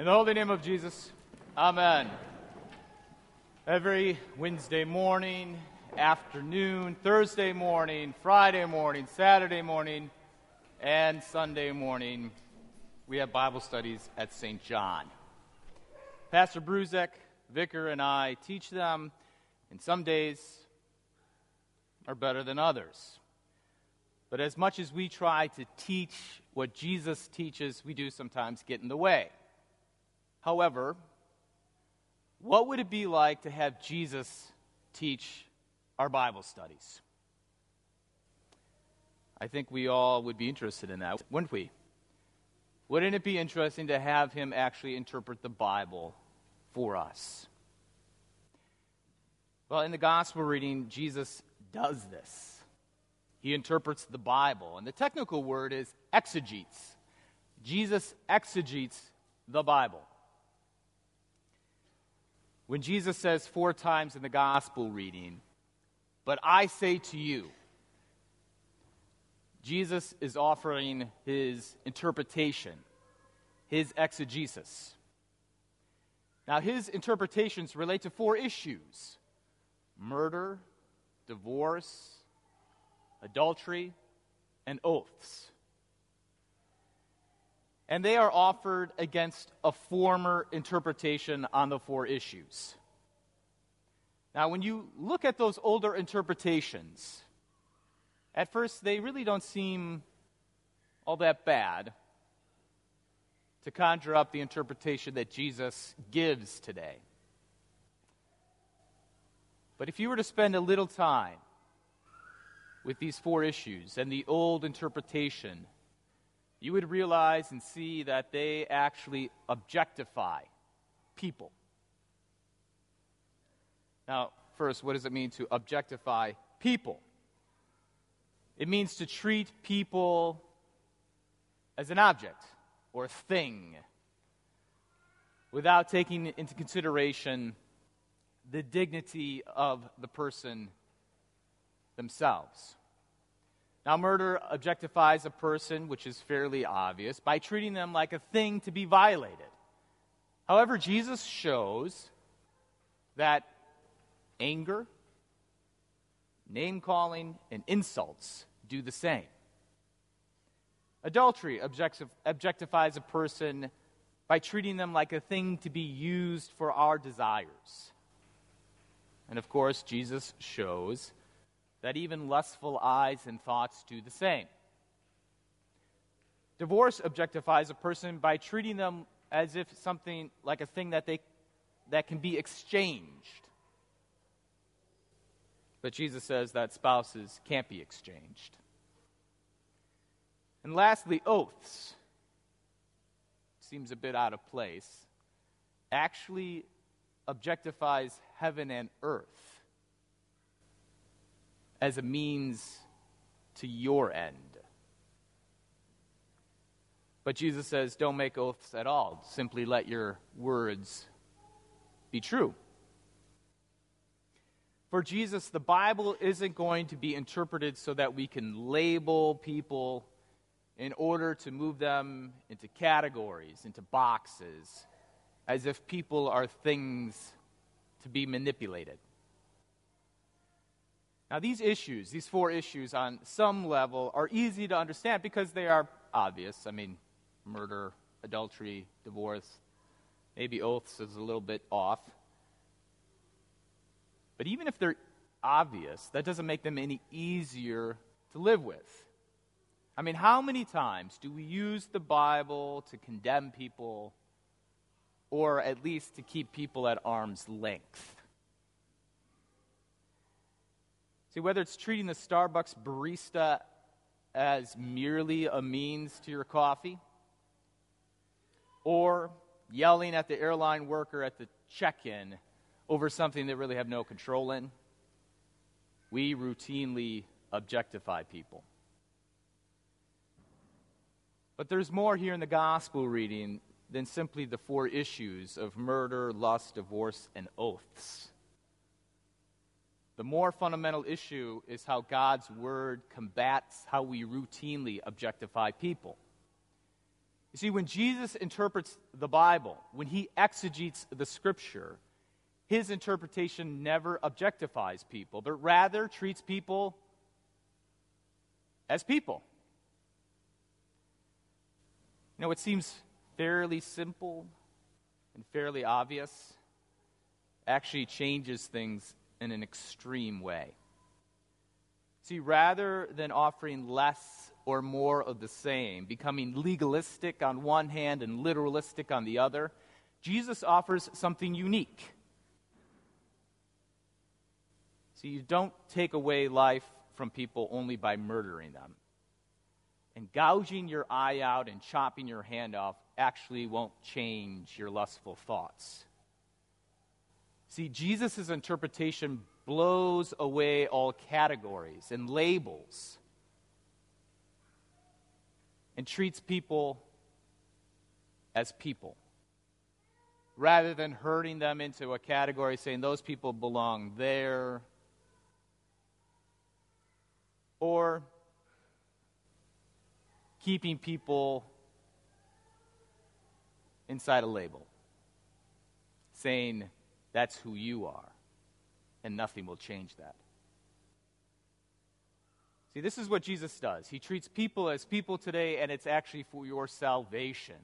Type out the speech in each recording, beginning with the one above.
In the holy name of Jesus, Amen. Every Wednesday morning, afternoon, Thursday morning, Friday morning, Saturday morning, and Sunday morning, we have Bible studies at St. John. Pastor Bruzek, Vicar, and I teach them, and some days are better than others. But as much as we try to teach what Jesus teaches, we do sometimes get in the way. However, what would it be like to have Jesus teach our Bible studies? I think we all would be interested in that, wouldn't we? Wouldn't it be interesting to have him actually interpret the Bible for us? Well, in the gospel reading, Jesus does this. He interprets the Bible. And the technical word is exegetes. Jesus exegetes the Bible. When Jesus says four times in the gospel reading, but I say to you, Jesus is offering his interpretation, his exegesis. Now, his interpretations relate to four issues murder, divorce, adultery, and oaths. And they are offered against a former interpretation on the four issues. Now, when you look at those older interpretations, at first they really don't seem all that bad to conjure up the interpretation that Jesus gives today. But if you were to spend a little time with these four issues and the old interpretation, you would realize and see that they actually objectify people. Now, first, what does it mean to objectify people? It means to treat people as an object or thing without taking into consideration the dignity of the person themselves. Now, murder objectifies a person, which is fairly obvious, by treating them like a thing to be violated. However, Jesus shows that anger, name calling, and insults do the same. Adultery objectifies a person by treating them like a thing to be used for our desires. And of course, Jesus shows that even lustful eyes and thoughts do the same. Divorce objectifies a person by treating them as if something like a thing that they that can be exchanged. But Jesus says that spouses can't be exchanged. And lastly, oaths. Seems a bit out of place. Actually objectifies heaven and earth as a means to your end. But Jesus says, don't make oaths at all. Simply let your words be true. For Jesus, the Bible isn't going to be interpreted so that we can label people in order to move them into categories, into boxes, as if people are things to be manipulated. Now, these issues, these four issues on some level, are easy to understand because they are obvious. I mean, murder, adultery, divorce, maybe oaths is a little bit off. But even if they're obvious, that doesn't make them any easier to live with. I mean, how many times do we use the Bible to condemn people or at least to keep people at arm's length? See, whether it's treating the Starbucks barista as merely a means to your coffee, or yelling at the airline worker at the check in over something they really have no control in, we routinely objectify people. But there's more here in the gospel reading than simply the four issues of murder, lust, divorce, and oaths. The more fundamental issue is how God's word combats how we routinely objectify people. You see, when Jesus interprets the Bible, when he exegetes the scripture, his interpretation never objectifies people, but rather treats people as people. You know, it seems fairly simple and fairly obvious, actually changes things in an extreme way. See, rather than offering less or more of the same, becoming legalistic on one hand and literalistic on the other, Jesus offers something unique. See, you don't take away life from people only by murdering them. And gouging your eye out and chopping your hand off actually won't change your lustful thoughts. See, Jesus' interpretation blows away all categories and labels and treats people as people rather than herding them into a category saying those people belong there or keeping people inside a label, saying that's who you are, and nothing will change that. See, this is what Jesus does. He treats people as people today, and it's actually for your salvation.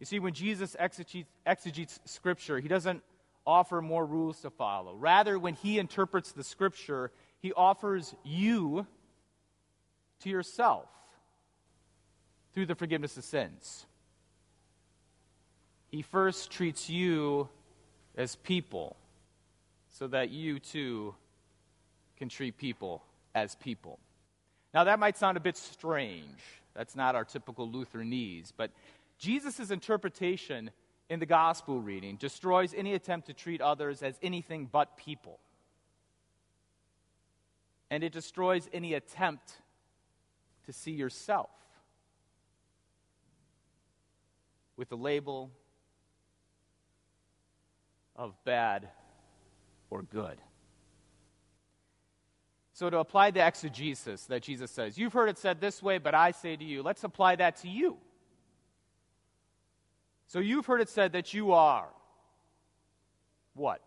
You see, when Jesus exegetes, exegetes Scripture, he doesn't offer more rules to follow. Rather, when he interprets the Scripture, he offers you to yourself through the forgiveness of sins. He first treats you as people so that you too can treat people as people. Now, that might sound a bit strange. That's not our typical Lutheranese, but Jesus' interpretation in the gospel reading destroys any attempt to treat others as anything but people. And it destroys any attempt to see yourself with the label of bad or good. So, to apply the exegesis that Jesus says, you've heard it said this way, but I say to you, let's apply that to you. So, you've heard it said that you are what?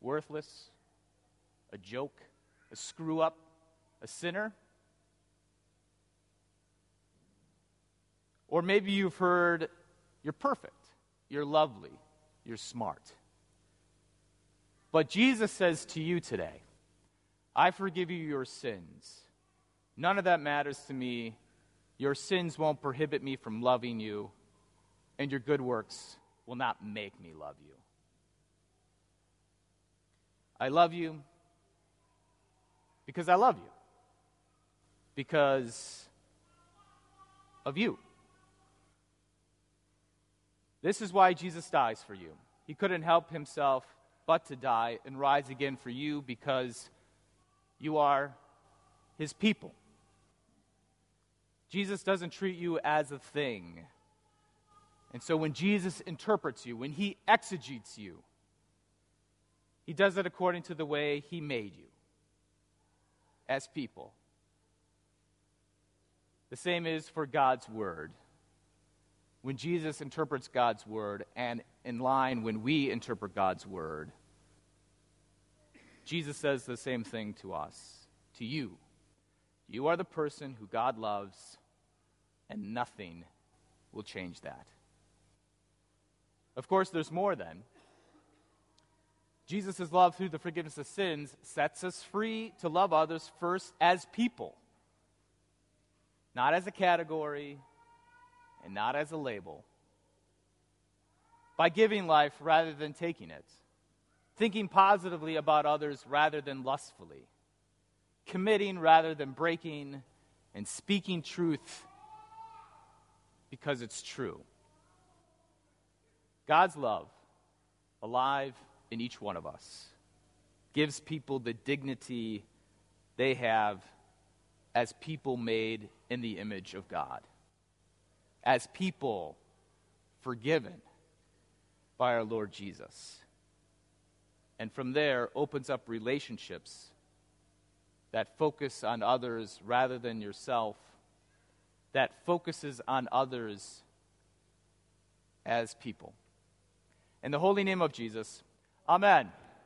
Worthless, a joke, a screw up, a sinner? Or maybe you've heard you're perfect, you're lovely, you're smart. But Jesus says to you today, I forgive you your sins. None of that matters to me. Your sins won't prohibit me from loving you, and your good works will not make me love you. I love you because I love you, because of you. This is why Jesus dies for you. He couldn't help himself but to die and rise again for you because you are his people. Jesus doesn't treat you as a thing. And so when Jesus interprets you, when he exegetes you, he does it according to the way he made you as people. The same is for God's word when Jesus interprets God's word and in line when we interpret God's word, Jesus says the same thing to us, to you. You are the person who God loves, and nothing will change that. Of course, there's more then. Jesus' love through the forgiveness of sins sets us free to love others first as people, not as a category, and not as a label. By giving life rather than taking it, thinking positively about others rather than lustfully, committing rather than breaking, and speaking truth because it's true. God's love, alive in each one of us, gives people the dignity they have as people made in the image of God as people forgiven by our Lord Jesus. And from there, opens up relationships that focus on others rather than yourself that focuses on others as people. In the holy name of Jesus, Amen.